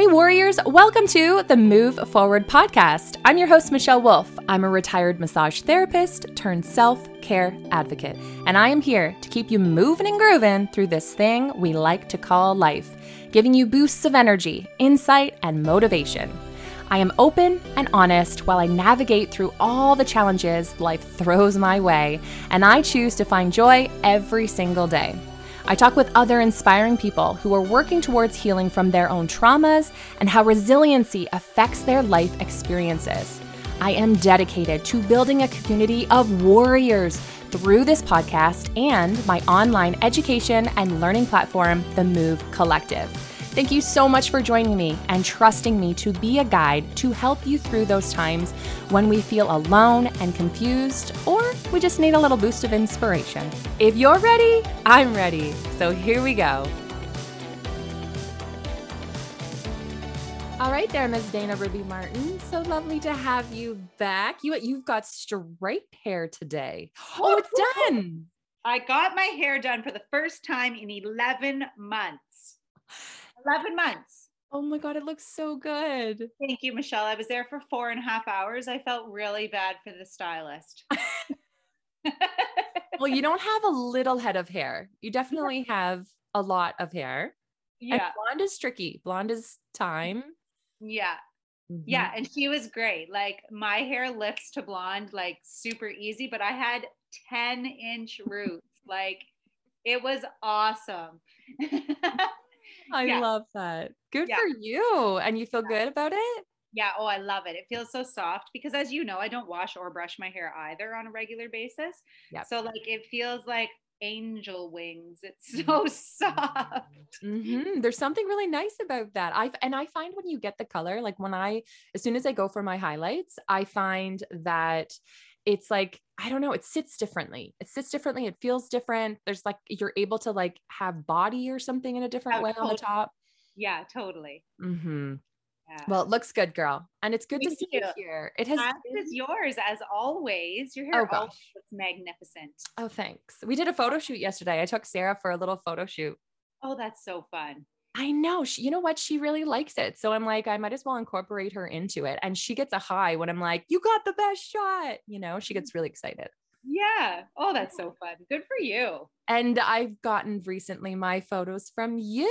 Hey, Warriors, welcome to the Move Forward podcast. I'm your host, Michelle Wolf. I'm a retired massage therapist turned self care advocate, and I am here to keep you moving and grooving through this thing we like to call life, giving you boosts of energy, insight, and motivation. I am open and honest while I navigate through all the challenges life throws my way, and I choose to find joy every single day. I talk with other inspiring people who are working towards healing from their own traumas and how resiliency affects their life experiences. I am dedicated to building a community of warriors through this podcast and my online education and learning platform, The Move Collective. Thank you so much for joining me and trusting me to be a guide to help you through those times when we feel alone and confused, or we just need a little boost of inspiration. If you're ready, I'm ready. So here we go. All right, there, Miss Dana Ruby Martin. So lovely to have you back. You you've got straight hair today. Oh, it's done. I got my hair done for the first time in 11 months. 11 months. Oh my God, it looks so good. Thank you, Michelle. I was there for four and a half hours. I felt really bad for the stylist. well, you don't have a little head of hair. You definitely have a lot of hair. Yeah. And blonde is tricky. Blonde is time. Yeah. Mm-hmm. Yeah. And she was great. Like my hair lifts to blonde like super easy, but I had 10 inch roots. like it was awesome. I yeah. love that. Good yeah. for you. And you feel good about it? Yeah. Oh, I love it. It feels so soft because, as you know, I don't wash or brush my hair either on a regular basis. Yeah. So, like, it feels like angel wings. It's so soft. Mm-hmm. There's something really nice about that. I and I find when you get the color, like when I, as soon as I go for my highlights, I find that it's like I don't know, it sits differently. It sits differently. It feels different. There's like you're able to like have body or something in a different oh, way totally. on the top. Yeah, totally. Mm-hmm. Yeah. Well, it looks good, girl, and it's good Thank to see you. you here. It has. Been... is yours as always. Your hair oh, always looks magnificent. Oh, thanks. We did a photo shoot yesterday. I took Sarah for a little photo shoot. Oh, that's so fun. I know. She, you know what? She really likes it. So I'm like, I might as well incorporate her into it. And she gets a high when I'm like, you got the best shot. You know, she mm. gets really excited. Yeah. Oh, that's so fun. Good for you. And I've gotten recently my photos from you.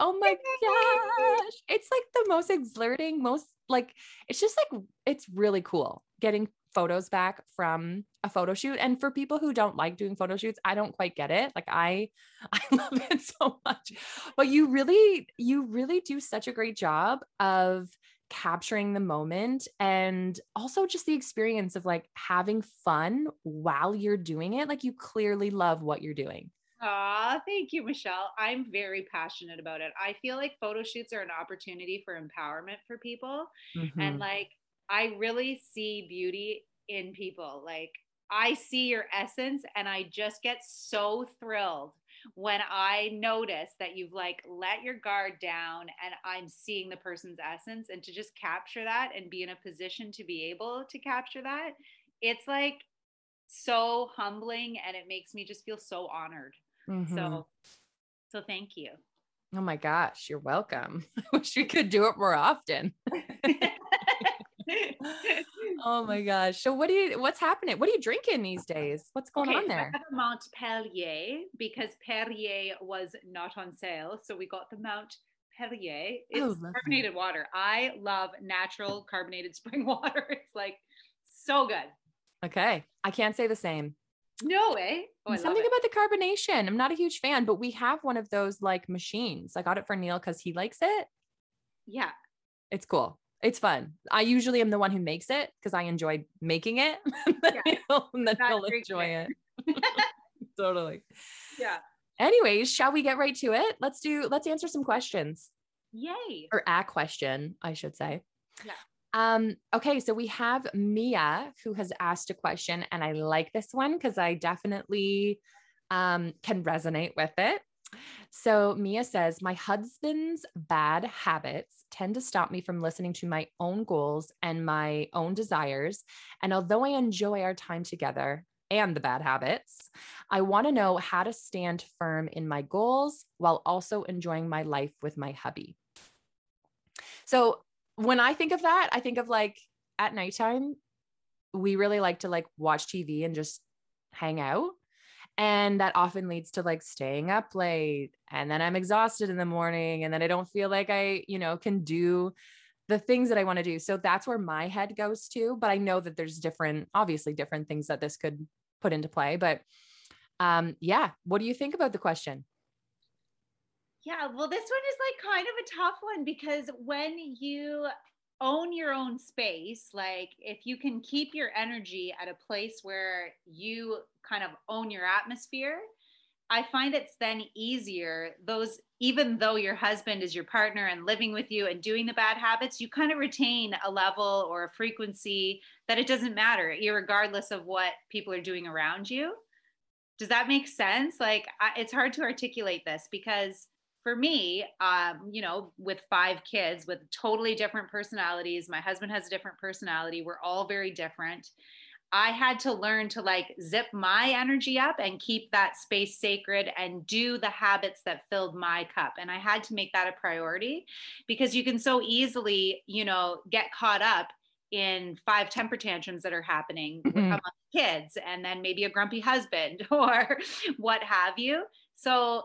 Oh my gosh. It's like the most exerting, most like, it's just like, it's really cool getting photos back from a photo shoot and for people who don't like doing photo shoots i don't quite get it like i i love it so much but you really you really do such a great job of capturing the moment and also just the experience of like having fun while you're doing it like you clearly love what you're doing Ah, thank you, Michelle. I'm very passionate about it. I feel like photo shoots are an opportunity for empowerment for people. Mm-hmm. And like I really see beauty in people. Like I see your essence and I just get so thrilled when I notice that you've like let your guard down and I'm seeing the person's essence and to just capture that and be in a position to be able to capture that. It's like so humbling and it makes me just feel so honored. Mm-hmm. So so thank you. Oh my gosh, you're welcome. I wish we could do it more often. oh my gosh. So what do you what's happening? What are you drinking these days? What's going okay, on there? So Mount Perrier because Perrier was not on sale. So we got the Mount Perrier. Oh, it's oh, carbonated water. I love natural carbonated spring water. It's like so good. Okay. I can't say the same. No way. Oh, Something about the carbonation. I'm not a huge fan, but we have one of those like machines. I got it for Neil because he likes it. Yeah. It's cool it's fun. I usually am the one who makes it because I enjoy making it. yeah. he'll, and then he'll enjoy it. totally. Yeah. Anyways, shall we get right to it? Let's do let's answer some questions. Yay. Or a question, I should say. Yeah. Um, okay, so we have Mia who has asked a question, and I like this one because I definitely um, can resonate with it. So Mia says, My husband's bad habits tend to stop me from listening to my own goals and my own desires. And although I enjoy our time together and the bad habits, I want to know how to stand firm in my goals while also enjoying my life with my hubby. So when I think of that, I think of like at nighttime, we really like to like watch TV and just hang out. And that often leads to like staying up late. And then I'm exhausted in the morning. And then I don't feel like I, you know, can do the things that I want to do. So that's where my head goes to. But I know that there's different, obviously, different things that this could put into play. But um, yeah, what do you think about the question? Yeah, well, this one is like kind of a tough one because when you own your own space, like if you can keep your energy at a place where you kind of own your atmosphere, I find it's then easier. Those, even though your husband is your partner and living with you and doing the bad habits, you kind of retain a level or a frequency that it doesn't matter, regardless of what people are doing around you. Does that make sense? Like, I, it's hard to articulate this because for me, um, you know, with five kids with totally different personalities, my husband has a different personality. We're all very different. I had to learn to like zip my energy up and keep that space sacred and do the habits that filled my cup. And I had to make that a priority because you can so easily, you know, get caught up in five temper tantrums that are happening mm-hmm. among kids and then maybe a grumpy husband or what have you. So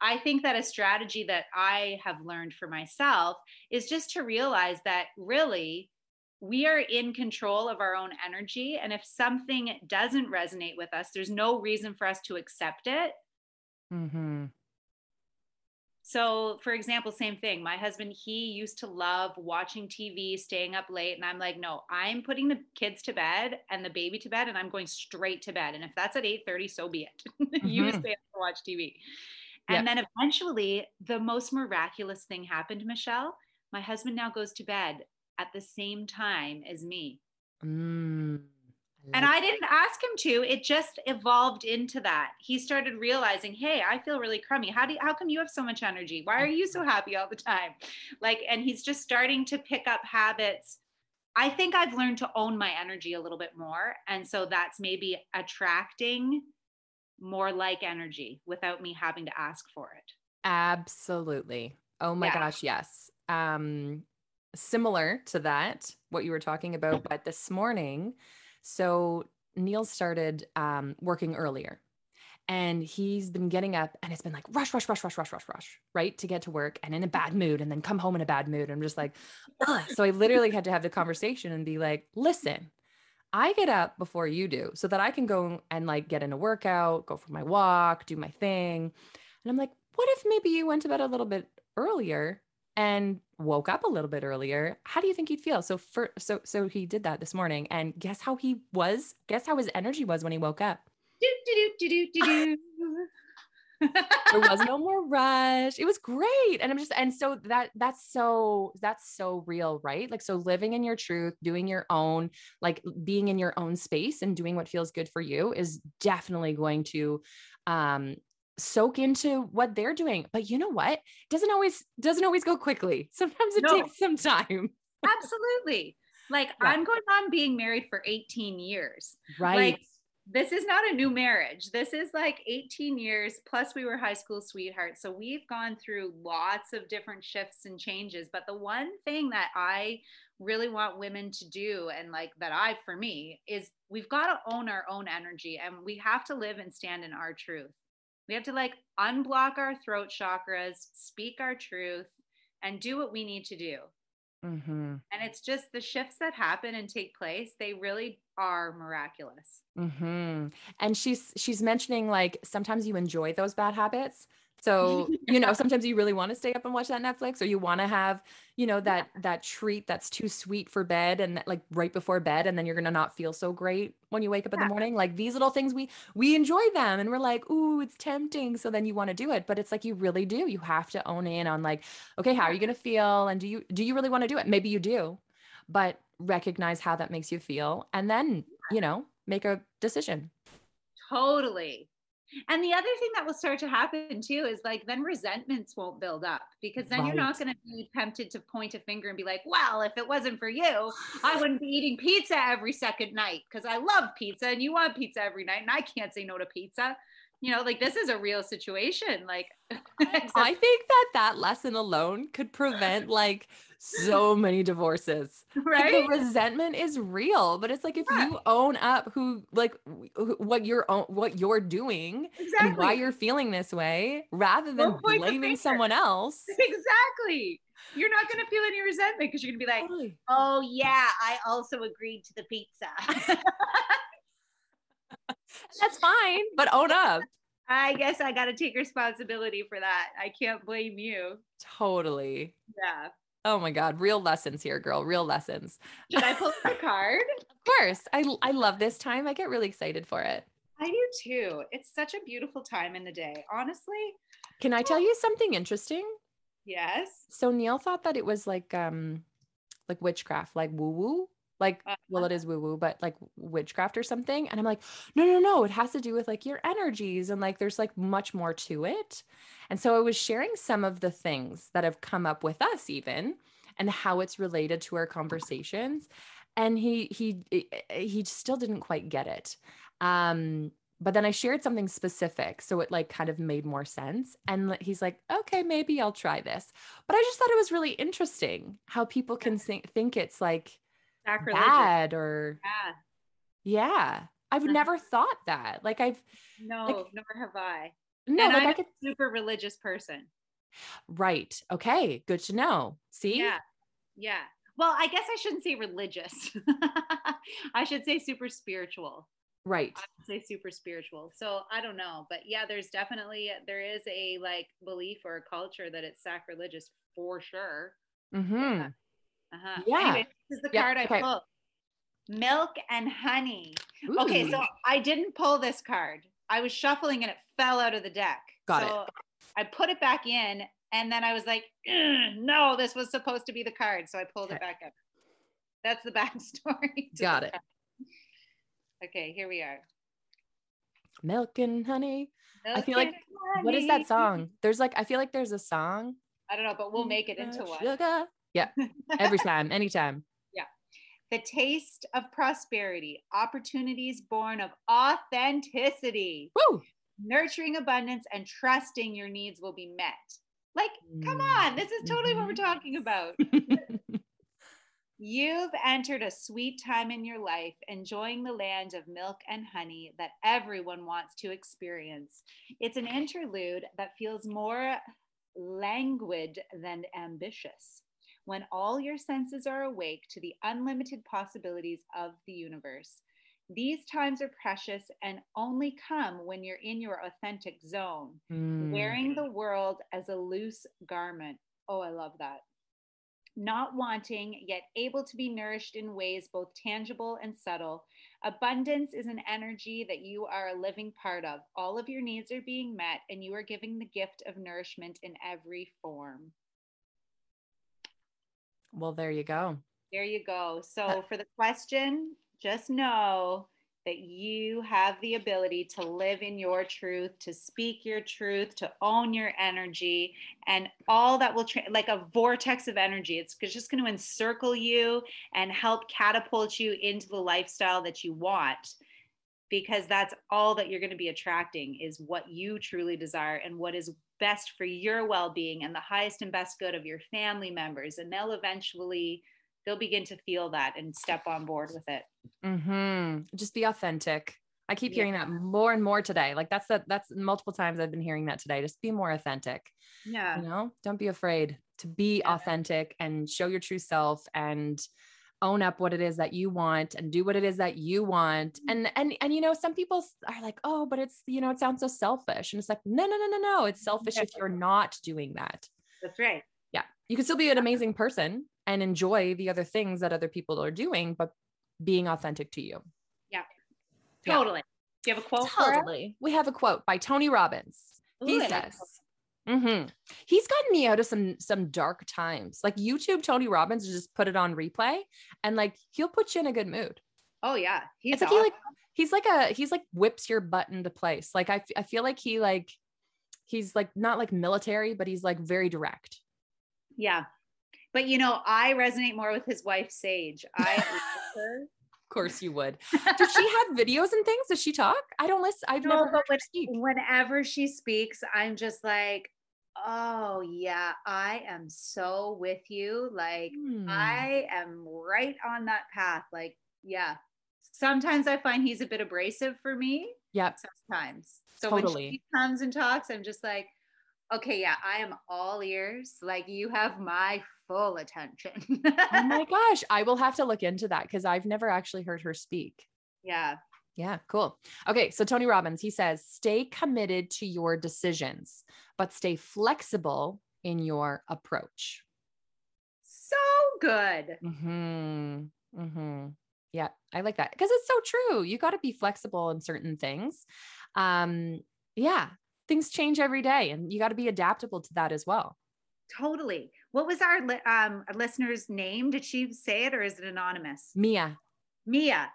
I think that a strategy that I have learned for myself is just to realize that really we are in control of our own energy. And if something doesn't resonate with us, there's no reason for us to accept it. Mm-hmm. So, for example, same thing. My husband, he used to love watching TV, staying up late. And I'm like, no, I'm putting the kids to bed and the baby to bed, and I'm going straight to bed. And if that's at 8 30, so be it. Mm-hmm. you stay up to watch TV. And yep. then eventually, the most miraculous thing happened, Michelle. My husband now goes to bed at the same time as me. Mm, I and I didn't ask him to. It just evolved into that. He started realizing, "Hey, I feel really crummy. How do you, how come you have so much energy? Why are you so mm-hmm. happy all the time?" Like and he's just starting to pick up habits. I think I've learned to own my energy a little bit more, and so that's maybe attracting more like energy without me having to ask for it. Absolutely. Oh my yeah. gosh, yes. Um similar to that what you were talking about but this morning so Neil started um working earlier and he's been getting up and it's been like rush rush rush rush rush rush rush right to get to work and in a bad mood and then come home in a bad mood i'm just like Ugh. so i literally had to have the conversation and be like listen I get up before you do so that I can go and like get in a workout, go for my walk, do my thing. And I'm like, what if maybe you went to bed a little bit earlier and woke up a little bit earlier? How do you think he'd feel? So for so so he did that this morning and guess how he was? Guess how his energy was when he woke up? Do, do, do, do, do, do there was no more rush. It was great. And I'm just, and so that, that's so, that's so real, right? Like, so living in your truth, doing your own, like being in your own space and doing what feels good for you is definitely going to, um, soak into what they're doing. But you know what? Doesn't always, doesn't always go quickly. Sometimes it no. takes some time. Absolutely. Like yeah. I'm going on being married for 18 years. Right. Like, this is not a new marriage. This is like 18 years plus we were high school sweethearts. So we've gone through lots of different shifts and changes. But the one thing that I really want women to do and like that I for me is we've got to own our own energy and we have to live and stand in our truth. We have to like unblock our throat chakras, speak our truth and do what we need to do. Mm-hmm. And it's just the shifts that happen and take place, they really are miraculous. Mm-hmm. And she's she's mentioning like sometimes you enjoy those bad habits. So, you know, sometimes you really want to stay up and watch that Netflix or you want to have, you know, that yeah. that treat that's too sweet for bed and like right before bed and then you're going to not feel so great when you wake up yeah. in the morning. Like these little things we we enjoy them and we're like, "Ooh, it's tempting." So then you want to do it, but it's like you really do. You have to own in on like, "Okay, how are you going to feel and do you do you really want to do it?" Maybe you do. But recognize how that makes you feel and then, you know, make a decision. Totally. And the other thing that will start to happen too is like then resentments won't build up because then right. you're not going to be tempted to point a finger and be like, well, if it wasn't for you, I wouldn't be eating pizza every second night because I love pizza and you want pizza every night and I can't say no to pizza. You know, like this is a real situation. Like, I think that that lesson alone could prevent like so many divorces. Right. Like, the resentment is real, but it's like if yeah. you own up who like what you're what you're doing exactly. and why you're feeling this way rather than blaming someone else. Exactly. You're not going to feel any resentment because you're going to be like, totally. "Oh yeah, I also agreed to the pizza." That's fine, but own up. I guess I got to take responsibility for that. I can't blame you. Totally. Yeah. Oh my God. Real lessons here, girl. Real lessons. Should I pull the card? of course. I, I love this time. I get really excited for it. I do too. It's such a beautiful time in the day. Honestly. Can I tell you something interesting? Yes. So Neil thought that it was like um like witchcraft, like woo woo like uh, well it is woo woo but like witchcraft or something and i'm like no no no it has to do with like your energies and like there's like much more to it and so i was sharing some of the things that have come up with us even and how it's related to our conversations and he he he still didn't quite get it um but then I shared something specific. So it like kind of made more sense. And he's like, okay, maybe I'll try this. But I just thought it was really interesting how people can think, think it's like sacrilegious. bad or yeah. Yeah. I've uh-huh. never thought that. Like I've no, like, nor have I. No, and like I'm I could super religious person. Right. Okay. Good to know. See? Yeah. Yeah. Well, I guess I shouldn't say religious. I should say super spiritual. Right. I would say super spiritual. So I don't know, but yeah, there's definitely there is a like belief or a culture that it's sacrilegious for sure. Mm-hmm. Yeah. Uh-huh. Yeah. Anyway, this is the card I pulled. Milk and honey. Ooh. Okay, so I didn't pull this card. I was shuffling and it fell out of the deck. Got so it. I put it back in and then I was like, no, this was supposed to be the card. So I pulled okay. it back up. That's the backstory. Got it. Card. Okay, here we are. Milk and honey. Milk I feel like honey. what is that song? There's like I feel like there's a song. I don't know, but we'll make it into one. Sugar. Yeah. Every time, anytime. Yeah. The taste of prosperity, opportunities born of authenticity. Woo! Nurturing abundance and trusting your needs will be met. Like, come on, this is totally what we're mm-hmm. talking about. You've entered a sweet time in your life, enjoying the land of milk and honey that everyone wants to experience. It's an interlude that feels more languid than ambitious when all your senses are awake to the unlimited possibilities of the universe. These times are precious and only come when you're in your authentic zone, mm. wearing the world as a loose garment. Oh, I love that. Not wanting, yet able to be nourished in ways both tangible and subtle. Abundance is an energy that you are a living part of. All of your needs are being met, and you are giving the gift of nourishment in every form. Well, there you go. There you go. So, uh, for the question, just know that you have the ability to live in your truth, to speak your truth, to own your energy, and all that will, tra- like a vortex of energy. It's just going to encircle you and help catapult you into the lifestyle that you want because that's all that you're going to be attracting is what you truly desire and what is best for your well-being and the highest and best good of your family members and they'll eventually they'll begin to feel that and step on board with it mm-hmm. just be authentic i keep yeah. hearing that more and more today like that's the, that's multiple times i've been hearing that today just be more authentic yeah you know don't be afraid to be yeah. authentic and show your true self and own up what it is that you want and do what it is that you want. Mm-hmm. and and and you know some people are like oh but it's you know it sounds so selfish. And it's like no no no no no. It's selfish if you're not doing that. That's right. Yeah. You can still be an amazing person and enjoy the other things that other people are doing but being authentic to you. Yeah. Totally. Yeah. do you have a quote totally. We have a quote by tony robbins. Ooh, he says Mm-hmm. He's gotten me out of some some dark times. Like YouTube, Tony Robbins just put it on replay, and like he'll put you in a good mood. Oh yeah, he's like awesome. he like he's like a he's like whips your butt into place. Like I I feel like he like he's like not like military, but he's like very direct. Yeah, but you know I resonate more with his wife Sage. I love her. Course you would. Does she have videos and things? Does she talk? I don't listen. I've no, never heard her speak. Whenever she speaks, I'm just like, oh yeah, I am so with you. Like hmm. I am right on that path. Like, yeah. Sometimes I find he's a bit abrasive for me. Yeah. Sometimes. So totally. when she comes and talks, I'm just like, okay, yeah, I am all ears. Like you have my full attention. oh my gosh. I will have to look into that because I've never actually heard her speak. Yeah. Yeah, cool. Okay, so Tony Robbins, he says, stay committed to your decisions, but stay flexible in your approach. So good. Mm-hmm. Mm-hmm. Yeah, I like that because it's so true. You got to be flexible in certain things. Um, yeah, things change every day and you got to be adaptable to that as well. Totally. What was our li- um, listener's name? Did she say it or is it anonymous? Mia. Mia.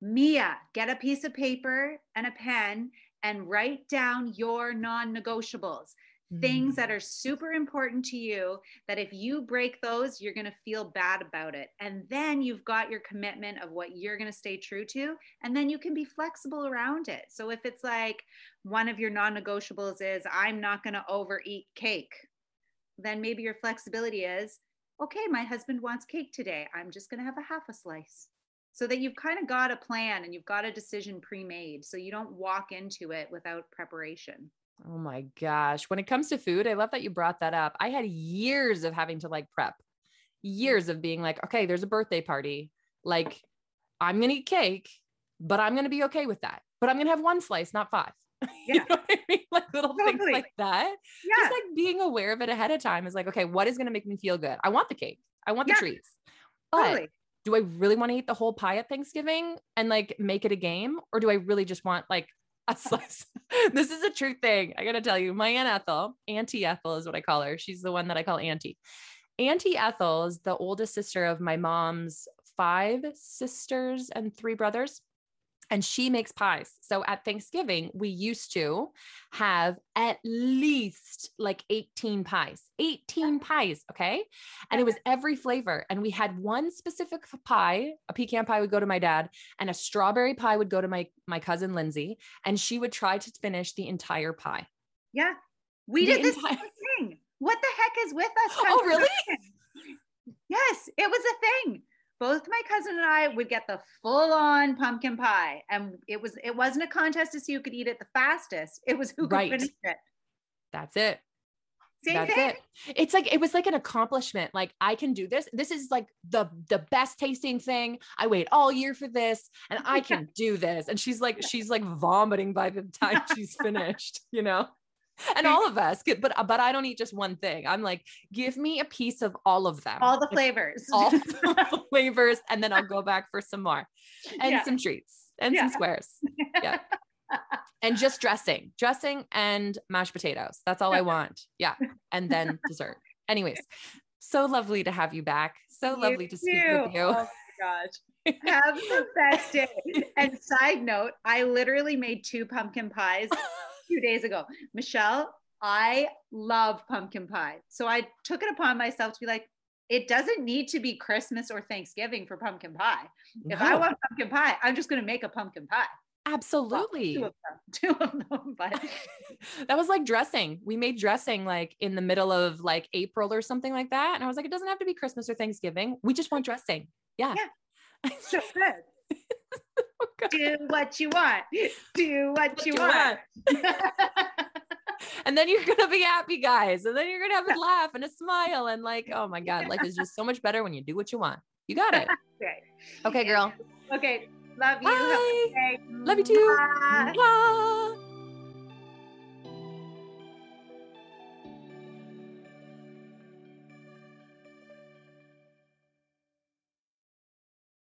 Mia, get a piece of paper and a pen and write down your non negotiables things that mm. are super important to you that if you break those you're going to feel bad about it. And then you've got your commitment of what you're going to stay true to and then you can be flexible around it. So if it's like one of your non-negotiables is i'm not going to overeat cake then maybe your flexibility is okay my husband wants cake today. I'm just going to have a half a slice. So that you've kind of got a plan and you've got a decision pre-made so you don't walk into it without preparation Oh my gosh. When it comes to food, I love that you brought that up. I had years of having to like prep, mm. years of being like, okay, there's a birthday party. Like, I'm going to eat cake, but I'm going to be okay with that. But I'm going to have one slice, not five. Yeah. you know I mean? Like little totally. things like that. Yeah. Just like being aware of it ahead of time is like, okay, what is going to make me feel good? I want the cake. I want the yeah. treats. But totally. do I really want to eat the whole pie at Thanksgiving and like make it a game? Or do I really just want like. this is a true thing. I got to tell you, my Aunt Ethel, Auntie Ethel is what I call her. She's the one that I call Auntie. Auntie Ethel is the oldest sister of my mom's five sisters and three brothers and she makes pies. So at Thanksgiving, we used to have at least like 18 pies, 18 pies. Okay. And it was every flavor. And we had one specific pie, a pecan pie would go to my dad, and a strawberry pie would go to my, my cousin Lindsay. And she would try to finish the entire pie. Yeah. We the did this entire- thing. What the heck is with us? Oh, really? Yes, it was a thing both my cousin and I would get the full on pumpkin pie. And it was it wasn't a contest to see who could eat it the fastest. It was who could right. finish it. That's it. Same That's thing. it. It's like it was like an accomplishment. Like I can do this. This is like the the best tasting thing. I wait all year for this and I can do this. And she's like she's like vomiting by the time she's finished, you know? and all of us but but i don't eat just one thing. I'm like give me a piece of all of them. All the flavors. all the flavors and then i'll go back for some more. And yeah. some treats and yeah. some squares. Yeah. And just dressing dressing and mashed potatoes. That's all i want. Yeah. And then dessert. Anyways so lovely to have you back. So you lovely to speak with you. Oh my gosh. Have the best day. And side note i literally made two pumpkin pies two days ago. Michelle, I love pumpkin pie. So I took it upon myself to be like, it doesn't need to be Christmas or Thanksgiving for pumpkin pie. No. If I want pumpkin pie, I'm just going to make a pumpkin pie. Absolutely. Well, two of them, two of them, but that was like dressing. We made dressing like in the middle of like April or something like that. And I was like, it doesn't have to be Christmas or Thanksgiving. We just want dressing. Yeah. Yeah. So good. Do what you want. Do what, what you, you, want. want. and then you're gonna be happy, guys. And then you're gonna have a laugh and a smile. And like, oh my God, life is just so much better when you do what you want. You got it. okay. Okay, girl. Okay. Love you. Bye. Love you too. Bye. Bye.